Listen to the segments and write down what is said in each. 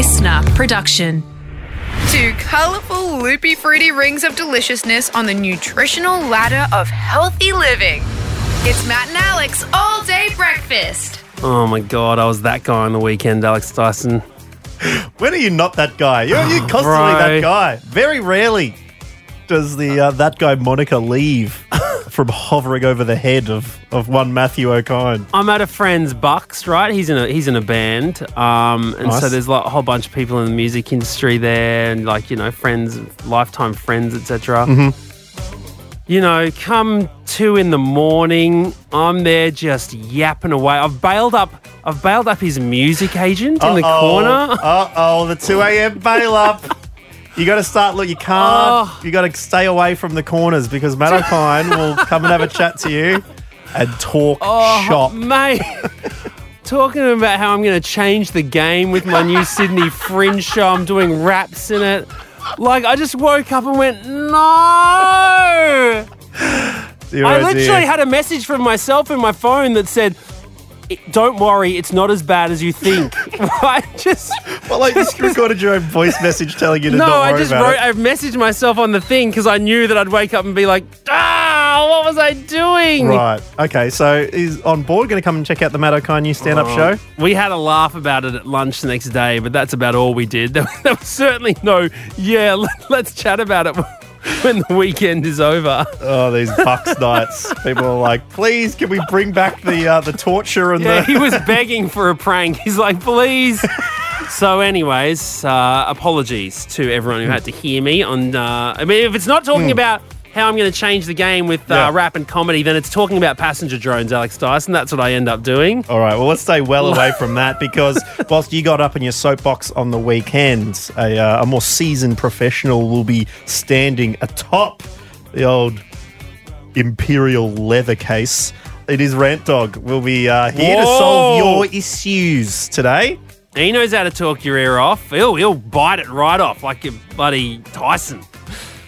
listener production. Two colourful, loopy, fruity rings of deliciousness on the nutritional ladder of healthy living. It's Matt and Alex all day breakfast. Oh my god, I was that guy on the weekend, Alex Dyson. When are you not that guy? You're, you're constantly Bro. that guy. Very rarely does the uh, that guy Monica leave from hovering over the head of, of one Matthew Okine. I'm at a friend's Bucks, right? He's in a he's in a band, um, and so there's like a whole bunch of people in the music industry there, and like you know friends, lifetime friends, etc. You know, come two in the morning, I'm there just yapping away. I've bailed up. I've bailed up his music agent in the corner. Uh oh, the 2 a.m. bail up. You got to start. Look, you can't. Oh. You got to stay away from the corners because Matt Okine will come and have a chat to you and talk Oh, shop. mate. Talking about how I'm going to change the game with my new Sydney Fringe show. I'm doing raps in it. Like, I just woke up and went, no. I literally had a message from myself in my phone that said, "I- don't worry, it's not as bad as you think. I just. Well, like, you just recorded your own voice message telling you to No, not I worry just about wrote. it. I messaged myself on the thing because I knew that I'd wake up and be like, "Ah, what was I doing?" Right. Okay. So he's on board. Going to come and check out the Matt Okine new stand-up Oh. show. We had a laugh about it at lunch the next day, but that's about all we did. There, there was certainly no, yeah, let, let's chat about it when the weekend is over. Oh, these Bucks nights. People are like, please, can we bring back the uh, the torture and Yeah, the. he was begging for a prank. He's like, please. So, anyways, uh, apologies to everyone who had to hear me on. Uh, I mean, if it's not talking about how I'm going to change the game with uh, Yeah. rap and comedy, then it's talking about passenger drones, Alex Dyson. That's what I end up doing. All right, well, let's stay well away from that because whilst you got up in your soapbox on the weekends, a, uh, a more seasoned professional will be standing atop the old imperial leather case. It is Rant Dog. We'll be uh, here to solve your issues today. He knows how to talk your ear off. He'll, he'll bite it right off like your buddy Tyson.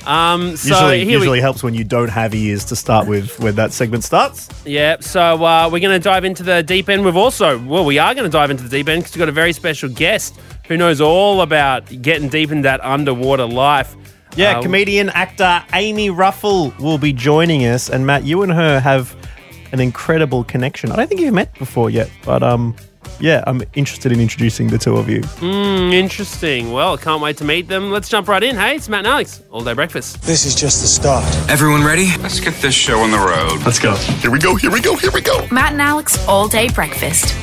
Um, so Usually, here we- usually helps when you don't have ears to start with when that segment starts. Yeah, so uh, we're going to dive into the deep end. We've also, well, we are going to dive into the deep end because we've got a very special guest who knows all about getting deep in that underwater life. Yeah, Uh, comedian actor Amy Ruffle will be joining us, and Matt, you and her have an incredible connection. I don't think you've met before yet, but um, yeah, I'm interested in introducing the two of you. Hmm, interesting. Well, can't wait to meet them. Let's jump right in. Hey, it's Matt and Alex, all day breakfast. This is just the start. Everyone ready? Let's get this show on the road. Let's go. Here we go. Here we go. Here we go. Matt and Alex all day breakfast.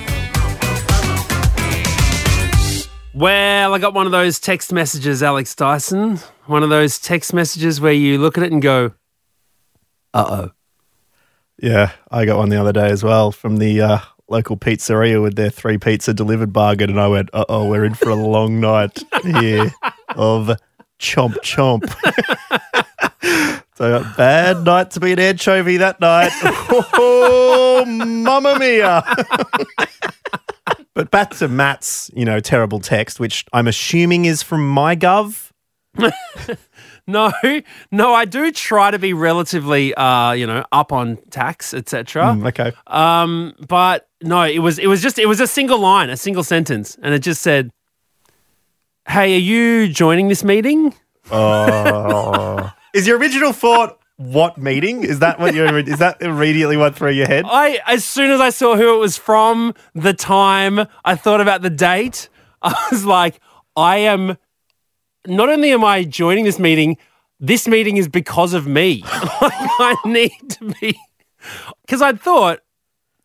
Well, I got one of those text messages, Alex Dyson. One of those text messages where you look at it and go, uh oh. Yeah, I got one the other day as well from the uh, local pizzeria with their three pizza delivered bargain, and I went, "Uh oh, we're in for a long night here of chomp chomp." so a bad night to be an anchovy that night. Oh, mamma mia! but back to Matt's, you know, terrible text, which I'm assuming is from MyGov. No, no, I do try to be relatively, uh, you know, up on tax, etc. Mm, okay. Um, but no, it was it was just it was a single line, a single sentence, and it just said, "Hey, are you joining this meeting?" Oh. is your original thought what meeting? Is that what you're? Is that immediately went through your head? I as soon as I saw who it was from, the time, I thought about the date. I was like, I am not only am I joining this meeting, this meeting is because of me. I need to be because I thought,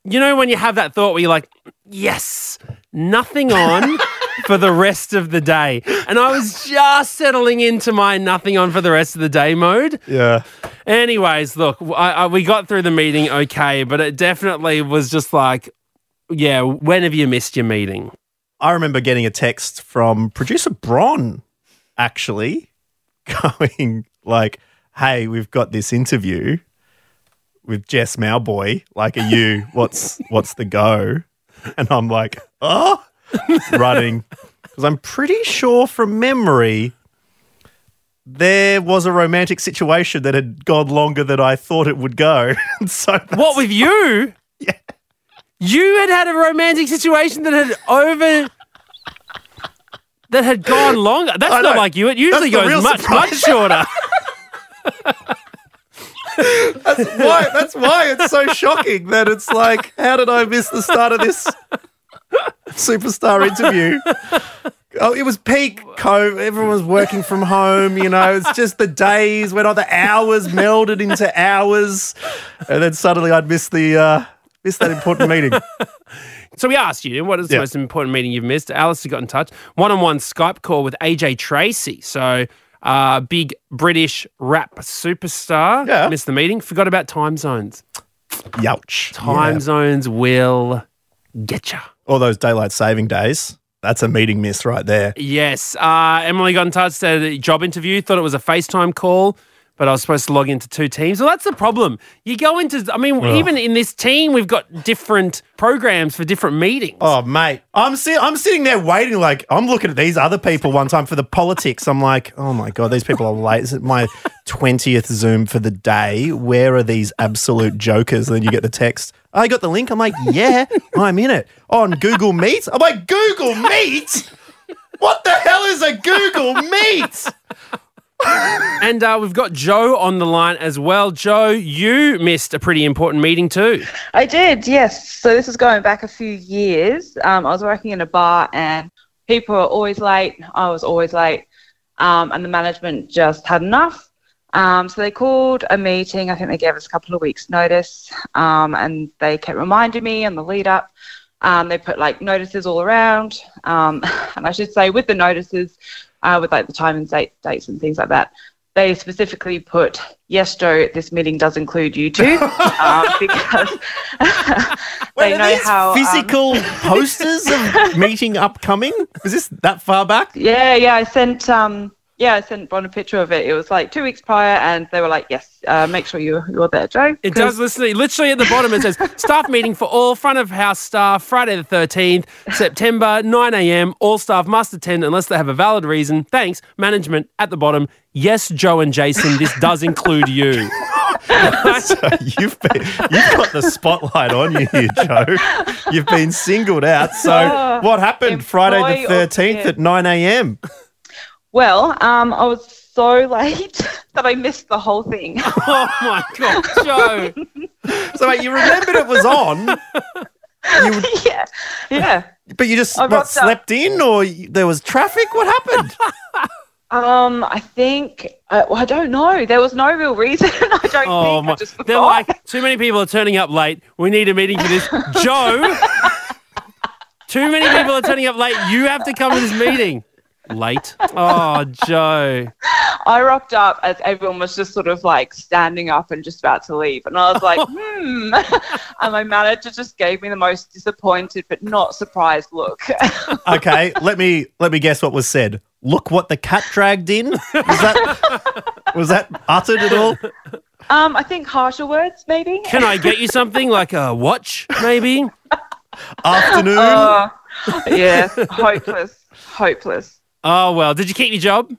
you know, when you have that thought where you're like, yes, nothing on for the rest of the day. And I was just settling into my nothing on for the rest of the day mode. Yeah. Anyways, look, I, I, we got through the meeting okay, but it definitely was just like, yeah, when have you missed your meeting? I remember getting a text from producer Bron, actually, going like, "Hey, we've got this interview with Jess Mauboy. Like, are you? What's what's the go?" And I'm like, "Oh, running," because I'm pretty sure from memory. There was a romantic situation that had gone longer than I thought it would go. so What with you? Yeah. You had had a romantic situation that had over. That had gone longer. That's I not know. like you. It usually That's the goes much, much surprise. shorter. That's why, that's why it's so shocking that it's like, how did I miss the start of this superstar interview? Oh, it was peak COVID. Everyone was working from home. You know, it's just the days when all the hours melded into hours, and then suddenly I'd miss the uh, miss that important meeting. So we asked you, what is the Yeah. most important meeting you've missed? Alice got in touch. One-on-one Skype call with AJ Tracey. So uh, big British rap superstar. Yeah. Missed the meeting. Forgot about time zones. Youch. Time Yeah. zones will get you. All those daylight saving days. That's a meeting miss right there. Yes. Uh, Emily got in touch, said a job interview, thought it was a FaceTime call, but I was supposed to log into two teams. Well, that's the problem. You go into, I mean, even in this team, we've got different programs for different meetings. Oh, mate, I'm si- I'm sitting there waiting. Like I'm looking at these other people one time for the politics. I'm like, oh my god, these people are late. This is my twentieth Zoom for the day. Where are these absolute jokers? And then you get the text. I got the link. I'm like, yeah, I'm in it on Google Meet. I'm like, Google Meet. What the hell is a Google Meet? And uh, we've got Joe on the line as well. Joe, you missed a pretty important meeting too. I did, yes. So this is going back a few years. Um, I was working in a bar and people were always late. I was always late. Um, and the management just had enough. Um, so they called a meeting. I think they gave us a couple of weeks' notice. Um, and they kept reminding me on the lead up. Um, they put like notices all around. Um, and I should say, with the notices, uh, with like the time and date, dates and things like that, they specifically put, yes, Joe, this meeting does include you too. um, because they know how. um, physical posters of meeting upcoming? Is this that far back? yeah, yeah, I sent. Um, yeah, I sent Bron a picture of it. It was like two weeks prior, and they were like, "Yes, uh, make sure you're you're there, Joe." It does literally, literally at the bottom it says staff meeting for all front of house staff Friday the 13th, September, 9 a.m. All staff must attend unless they have a valid reason. Thanks. Management at the bottom. Yes, Joe and Jason, this does include you. you've been, you've got the spotlight on you here, Joe. You've been singled out. So what happened Friday the thirteenth at nine a.m. Well, um, I was so late that I missed the whole thing. Oh my God, Joe. So wait, you remembered it was on, you, yeah, yeah. but you just I what, rocked up. slept in, or there was traffic. What happened? Um, I think uh, well, I don't know. There was no real reason. I don't Oh think. my. I just They're like, too many people are turning up late. We need a meeting for this. Joe, too many people are turning up late. You have to come to this meeting. Late. Oh, Joe. I rocked up as everyone was just sort of like standing up and just about to leave. And I was like, hmm. and my manager just gave me the most disappointed but not surprised look. Okay, let me let me guess what was said. Look what the cat dragged in. Was that was that uttered at all? um, I think harsher words, maybe. Can I get you something like a watch, maybe? Afternoon. Uh, yeah, hopeless, hopeless. Oh, well. Did you keep your job?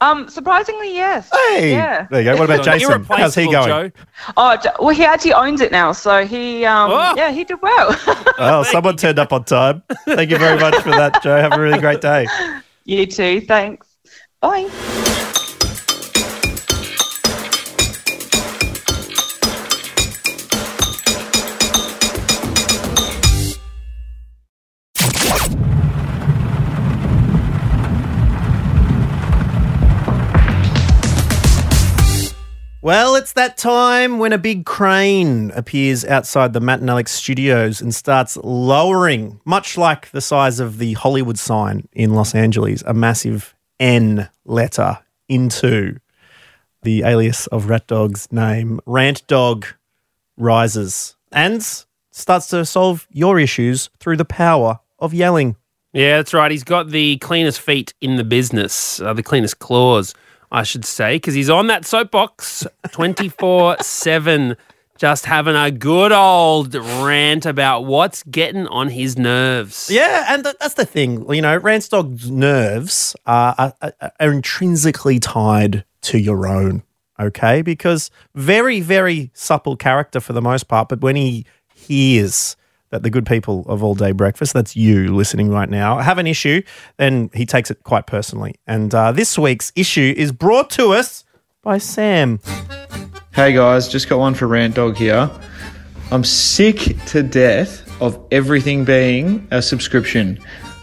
Um, surprisingly, yes. hey, Yeah. there you go. What about Jason? How's he going? Joe. Oh, well, he actually owns it now, so he, um, Oh. yeah, he did well. Oh, someone turned up on time. Thank you very much for that, Joe. Have a really great day. you too. Thanks. Bye. Well, it's that time when a big crane appears outside the Matt and Alex studios and starts lowering, much like the size of the Hollywood sign in Los Angeles, a massive N letter into the alias of Rat Dog's name. Rant Dog rises and starts to solve your issues through the power of yelling. Yeah, that's right. He's got the cleanest feet in the business, uh, the cleanest claws, I should say, because he's on that soapbox 24 7, just having a good old rant about what's getting on his nerves. Yeah, and th- that's the thing. You know, Rant Dog's nerves are, are- are intrinsically tied to your own, okay? Because very, very supple character for the most part, but when he hears that the good people of All Day Breakfast, that's you listening right now, have an issue, then he takes it quite personally. And uh, this week's issue is brought to us by Sam. Hey guys, just got one for Rant Dog here. I'm sick to death of everything being a subscription.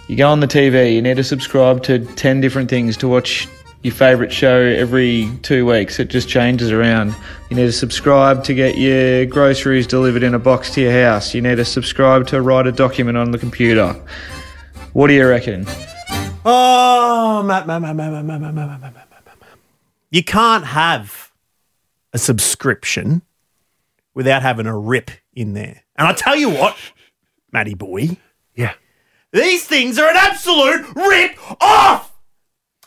You go on the TV, you need to subscribe to 10 different things to watch your favourite show every two weeks. It just changes around. You need to subscribe to get your groceries delivered in a box to your house. You need to subscribe to write a document on the computer. What do you reckon? Oh, Matt, Matt, Matt, Matt, Matt, Matt, Matt, Matt, Matt, Matt, Matt, Matt, Matt. You can't have a subscription without having a rip in there. And I tell you what, Matty boy, Yeah. these things are an absolute rip off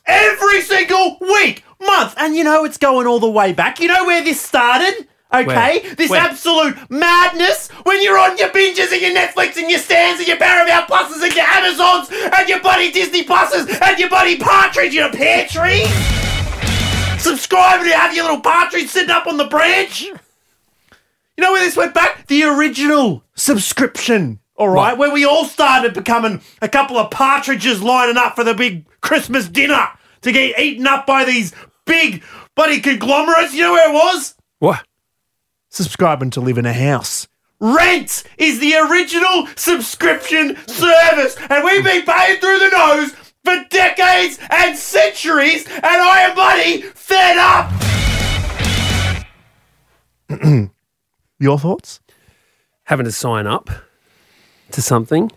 every single week, month. And you know it's going all the way back. You know where this started? Okay, Where? this Where? absolute madness when you're on your binges and your Netflix and your Stans and your Paramount Pluses and your Amazons and your buddy Disney Pluses and your buddy Partridge in a pear tree. Subscribing to have your little partridge sitting up on the branch. You know where this went back? The original subscription. All right, where we all started becoming a couple of partridges lining up for the big Christmas dinner to get eaten up by these big buddy conglomerates. You know where it was? What? Subscribing to live in a house. Rent is the original subscription service, and we've been paying through the nose for decades and centuries, and I am bloody fed up. Your thoughts? Having to sign up to something.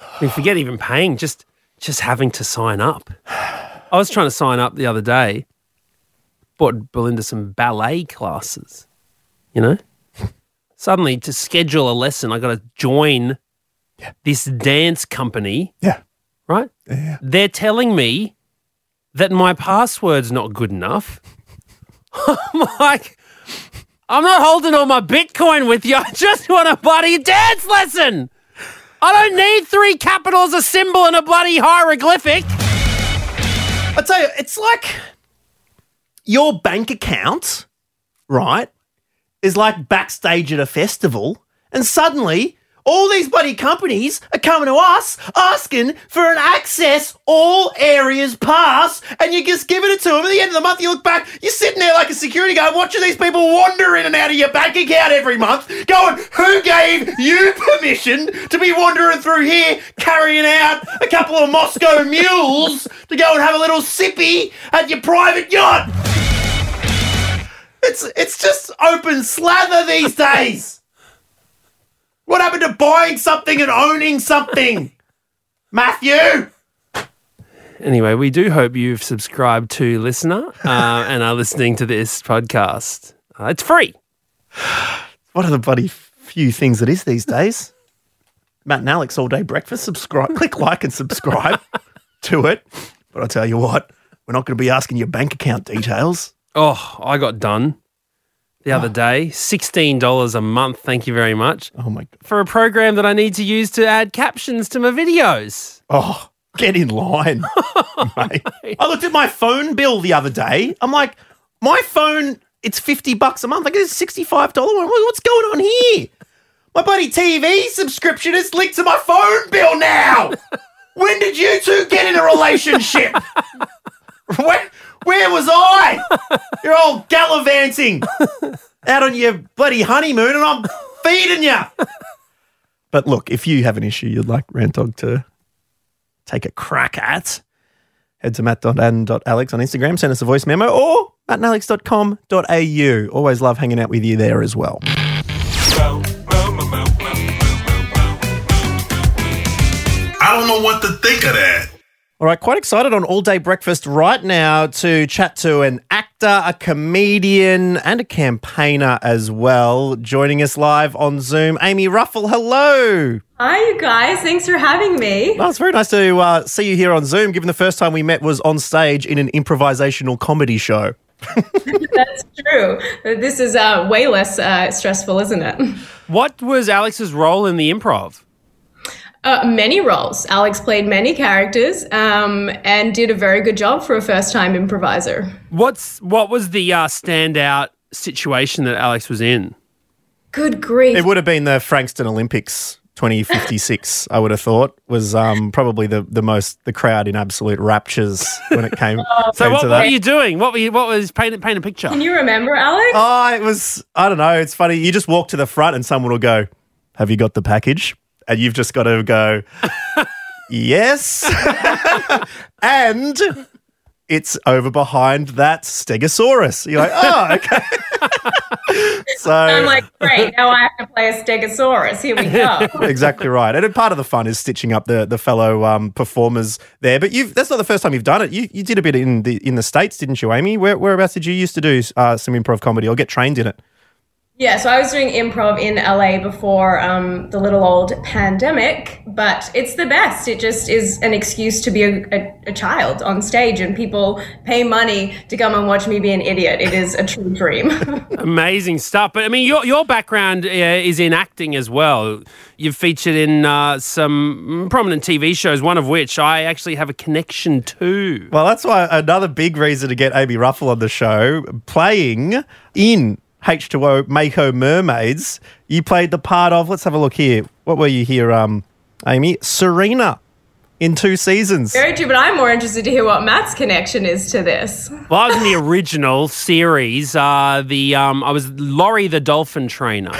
I mean, forget even paying, just just having to sign up. I was trying to sign up the other day. Bought Belinda some ballet classes. You know? Suddenly to schedule a lesson, I gotta join this dance company. Yeah. Right? Yeah. They're telling me that my password's not good enough. I'm like, I'm not holding all my Bitcoin with you. I just want a bloody dance lesson. I don't need three capitals, a symbol, and a bloody hieroglyphic. I tell you, it's like your bank account, right, is like backstage at a festival, and suddenly all these bloody companies are coming to us asking for an access all areas pass, and you're just giving it to them. At the end of the month, you look back, you're sitting there like a security guard watching these people wander in and out of your bank account every month, going, Who gave you permission to be wandering through here carrying out a couple of Moscow mules to go and have a little sippy at your private yacht? It's it's just open slather these days. What happened to buying something and owning something? Matthew? Anyway, we do hope you've subscribed to Listener uh, and are listening to this podcast. Uh, it's free. What are the bloody few things it is these days? Matt and Alex all day breakfast. Subscribe, click like and subscribe to it. But I tell you what, we're not going to be asking your bank account details. Oh, I got done the other day. $16 a month. Thank you very much. Oh my god. For a program that I need to use to add captions to my videos. Oh, get in line, mate. I looked at my phone bill the other day. I'm like, my phone, it's 50 bucks a month. Like it's $65 one. What's going on here? My bloody TV subscription is linked to my phone bill now. when did you two get in a relationship? where, where was I? You're all gallivanting out on your bloody honeymoon and I'm feeding you. But look, if you have an issue you'd like Rant Dog to take a crack at, head to matt.and.alex on Instagram, send us a voice memo, or mattandalex.com.au. Always love hanging out with you there as well. I don't know what to think of that. All right, quite excited on All Day Breakfast right now to chat to an actor, a comedian, and a campaigner as well. Joining us live on Zoom, Amy Ruffle. Hello. Hi, you guys. Thanks for having me. Oh, it's very nice to uh, see you here on Zoom, given the first time we met was on stage in an improvisational comedy show. That's true. This is uh, way less uh, stressful, isn't it? What was Alex's role in the improv? Uh, many roles. Alex played many characters um, and did a very good job for a first time improviser. What's what was the uh, standout situation that Alex was in? Good grief. It would have been the Frankston Olympics 2056, I would have thought, was um, probably the, the most, the crowd in absolute raptures when it came, So came what, to that. were you doing? What were you, what was paint paint a picture? Can you remember, Alex? Oh, it was, I don't know. It's funny. You just walk to the front and someone will go, Have you got the package? And you've just got to go, Yes. and it's over behind that Stegosaurus. You're like, Oh, okay. so I'm like, great, now I have to play a Stegosaurus. Here we go. exactly right. And part of the fun is stitching up the the fellow um, performers there. But you've that's not the first time you've done it. You you did a bit in the in the states, didn't you, Amy? Where, whereabouts did you used to do uh, some improv comedy or get trained in it? Yeah, so I was doing improv in LA before um, the little old pandemic, but it's the best. It just is an excuse to be a, a, a child on stage, and people pay money to come and watch me be an idiot. It is a true dream. Amazing stuff. But I mean, your your background uh, is in acting as well. You've featured in uh, some prominent TV shows, one of which I actually have a connection to. Well, that's why another big reason to get Amy Ruffle on the show, playing in H2O Mako Mermaids. You played the part of, let's have a look here. What were you here, um, Amy? Sirena in two seasons. Very true, but I'm more interested to hear what Matt's connection is to this. Well, I was in the original series. Uh, the um, I was Laurie the dolphin trainer.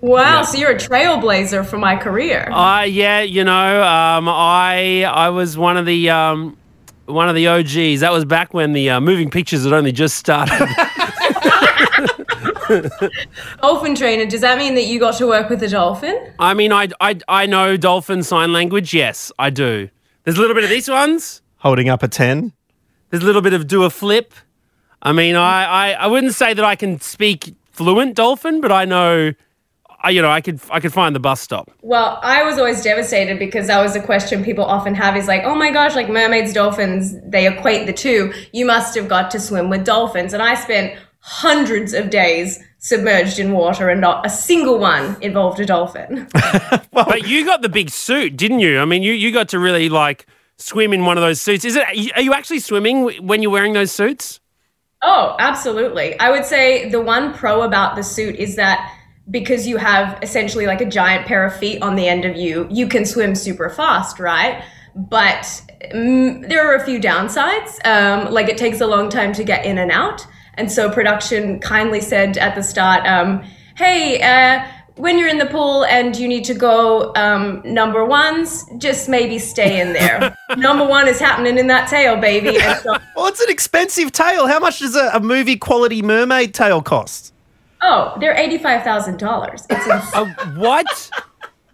Wow, so you're a trailblazer for my career. Uh, yeah, you know, um, I I was one of the um, one of the OGs. That was back when the uh, moving pictures had only just started. Dolphin trainer, does that mean that you got to work with a dolphin? I mean, I, I I know dolphin sign language. Yes, I do. There's a little bit of these ones. Holding up a 10. There's a little bit of do a flip. I mean, I, I, I wouldn't say that I can speak fluent dolphin, but I know, I, you know, I could I could find the bus stop. Well, I was always devastated because that was a question people often have is like, oh my gosh, like mermaids, dolphins, they equate the two. You must have got to swim with dolphins. And I spent hundreds of days submerged in water and not a single one involved a dolphin. But you got the big suit, didn't you? I mean, you, you got to really like swim in one of those suits. Is it? Are you actually swimming when you're wearing those suits? Oh, absolutely. I would say the one pro about the suit is that because you have essentially like a giant pair of feet on the end of you, you can swim super fast, right? But mm, there are a few downsides. Um, like it takes a long time to get in and out. And so production kindly said at the start, um, hey, uh, when you're in the pool and you need to go um, number ones, just maybe stay in there. number one is happening in that tail, baby. And so Well, it's an expensive tail. How much does a, a movie quality mermaid tail cost? Oh, they're eighty-five thousand dollars. It's insane. Uh, what?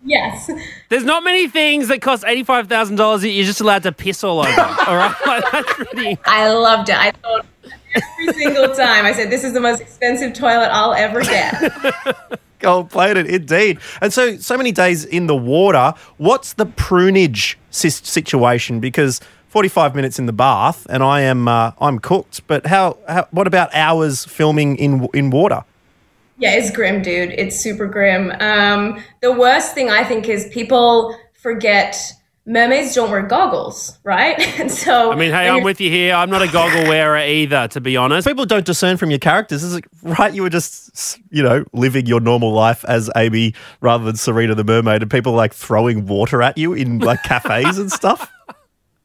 yes. There's not many things that cost eighty-five thousand dollars that you're just allowed to piss all over. all right, like, that's pretty. I loved it. I thought every single time. I said, "This is the most expensive toilet I'll ever get." Gold plated, indeed. And so, so many days in the water. What's the prunage situation? Because forty-five minutes in the bath, and I am uh, I'm cooked. But how, how? What about hours filming in in water? yeah, it's grim, dude. It's super grim. Um, the worst thing I think is people forget mermaids don't wear goggles, right? and so I mean, hey, I'm with you here. I'm not a goggle wearer either, to be honest. People don't discern from your characters. Is it right? You were just, you know, living your normal life as Amy rather than Sirena the mermaid, and people like throwing water at you in like cafes and stuff.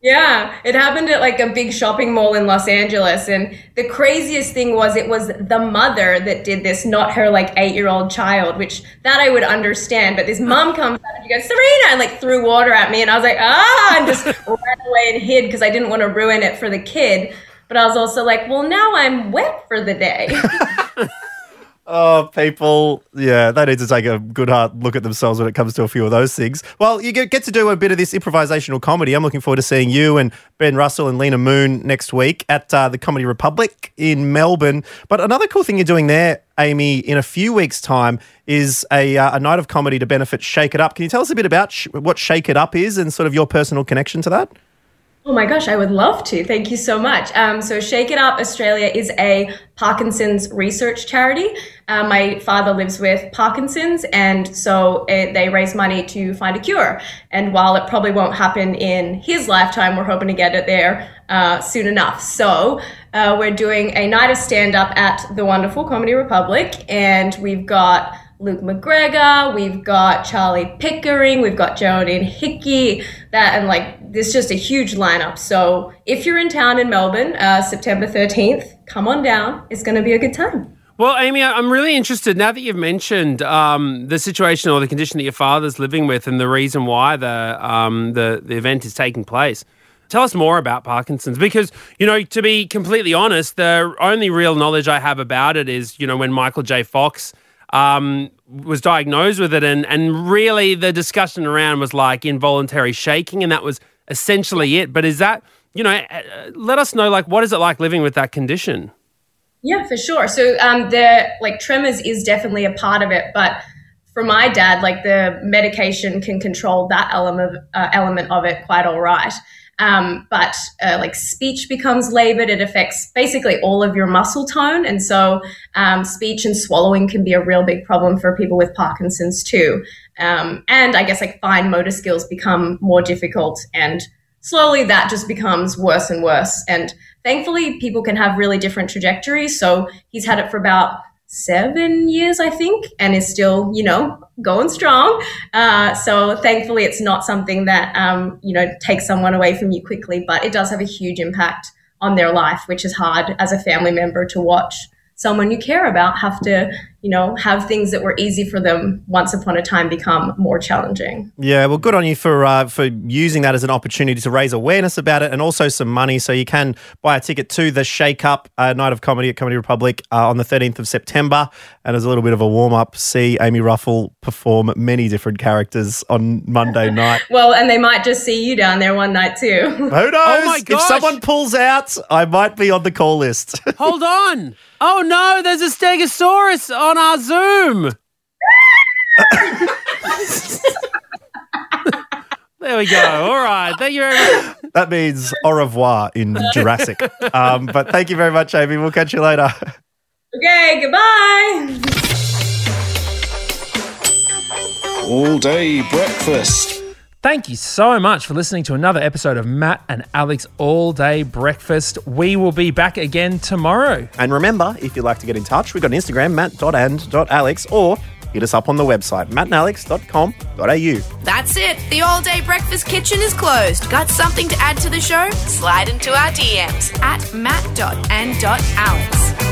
Yeah, it happened at like a big shopping mall in Los Angeles. And the craziest thing was it was the mother that did this, not her like eight year old child, which that I would understand. But this mom comes out and she goes, Sirena, and like threw water at me. And I was like, ah, and just ran away and hid because I didn't want to ruin it for the kid. But I was also like, well, now I'm wet for the day. Oh, people, yeah, they need to take a good hard look at themselves when it comes to a few of those things. Well, you get, to do a bit of this improvisational comedy. I'm looking forward to seeing you and Ben Russell and Lena Moon next week at uh, the Comedy Republic in Melbourne. But another cool thing you're doing there, Amy, in a few weeks' time is a, uh, a night of comedy to benefit Shake It Up. Can you tell us a bit about sh- what Shake It Up is and sort of your personal connection to that? Oh my gosh, I would love to. Thank you so much. Um, so, Shake It Up Australia is a Parkinson's research charity. Uh, my father lives with Parkinson's, and so it, they raise money to find a cure. And while it probably won't happen in his lifetime, we're hoping to get it there uh, soon enough. So, uh, we're doing a night of stand up at the wonderful Comedy Republic, and we've got Luke McGregor, we've got Charlie Pickering, we've got Geraldine Hickey, that and like there's just a huge lineup. So if you're in town in Melbourne, uh, September 13th, come on down. It's going to be a good time. Well, Amy, I'm really interested now that you've mentioned um, the situation or the condition that your father's living with and the reason why the, um, the the event is taking place. Tell us more about Parkinson's because, you know, to be completely honest, the only real knowledge I have about it is, you know, when Michael J. Fox um, was diagnosed with it. And, and really the discussion around was like involuntary shaking, and that was essentially it. But is that, you know, uh, let us know, like, what is it like living with that condition? Yeah, for sure. So um, the like tremors is definitely a part of it, but for my dad, like the medication can control that element uh, element of it quite all right. Um, but uh, like speech becomes labored, it affects basically all of your muscle tone, and so um, speech and swallowing can be a real big problem for people with Parkinson's too. Um, and I guess like fine motor skills become more difficult and slowly that just becomes worse and worse. And thankfully, people can have really different trajectories. So he's had it for about seven years, I think, and is still, you know, going strong. Uh, so thankfully, it's not something that, um, you know, takes someone away from you quickly, but it does have a huge impact on their life, which is hard as a family member to watch someone you care about have to, you know, have things that were easy for them once upon a time become more challenging. Yeah, well, good on you for uh, for using that as an opportunity to raise awareness about it and also some money. So you can buy a ticket to the Shake Up uh, Night of Comedy at Comedy Republic uh, on the 13th of September. And as a little bit of a warm up, see Amy Ruffle perform many different characters on Monday night. Well, and they might just see you down there one night too. Who knows? Oh my If someone pulls out, I might be on the call list. Hold on. Oh no, there's a Stegosaurus on our Zoom. there we go. All right. Thank you very much. that means au revoir in Jurassic. Um, but thank you very much, Amy. We'll catch you later. Okay, goodbye. All day breakfast. Thank you so much for listening to another episode of Matt and Alex All Day Breakfast. We will be back again tomorrow. And remember, if you'd like to get in touch, we've got an Instagram, matt.and.alex, or hit us up on the website, mattandalex.com.au. That's it. The all day breakfast kitchen is closed. Got something to add to the show? Slide into our DMs at matt.and.alex.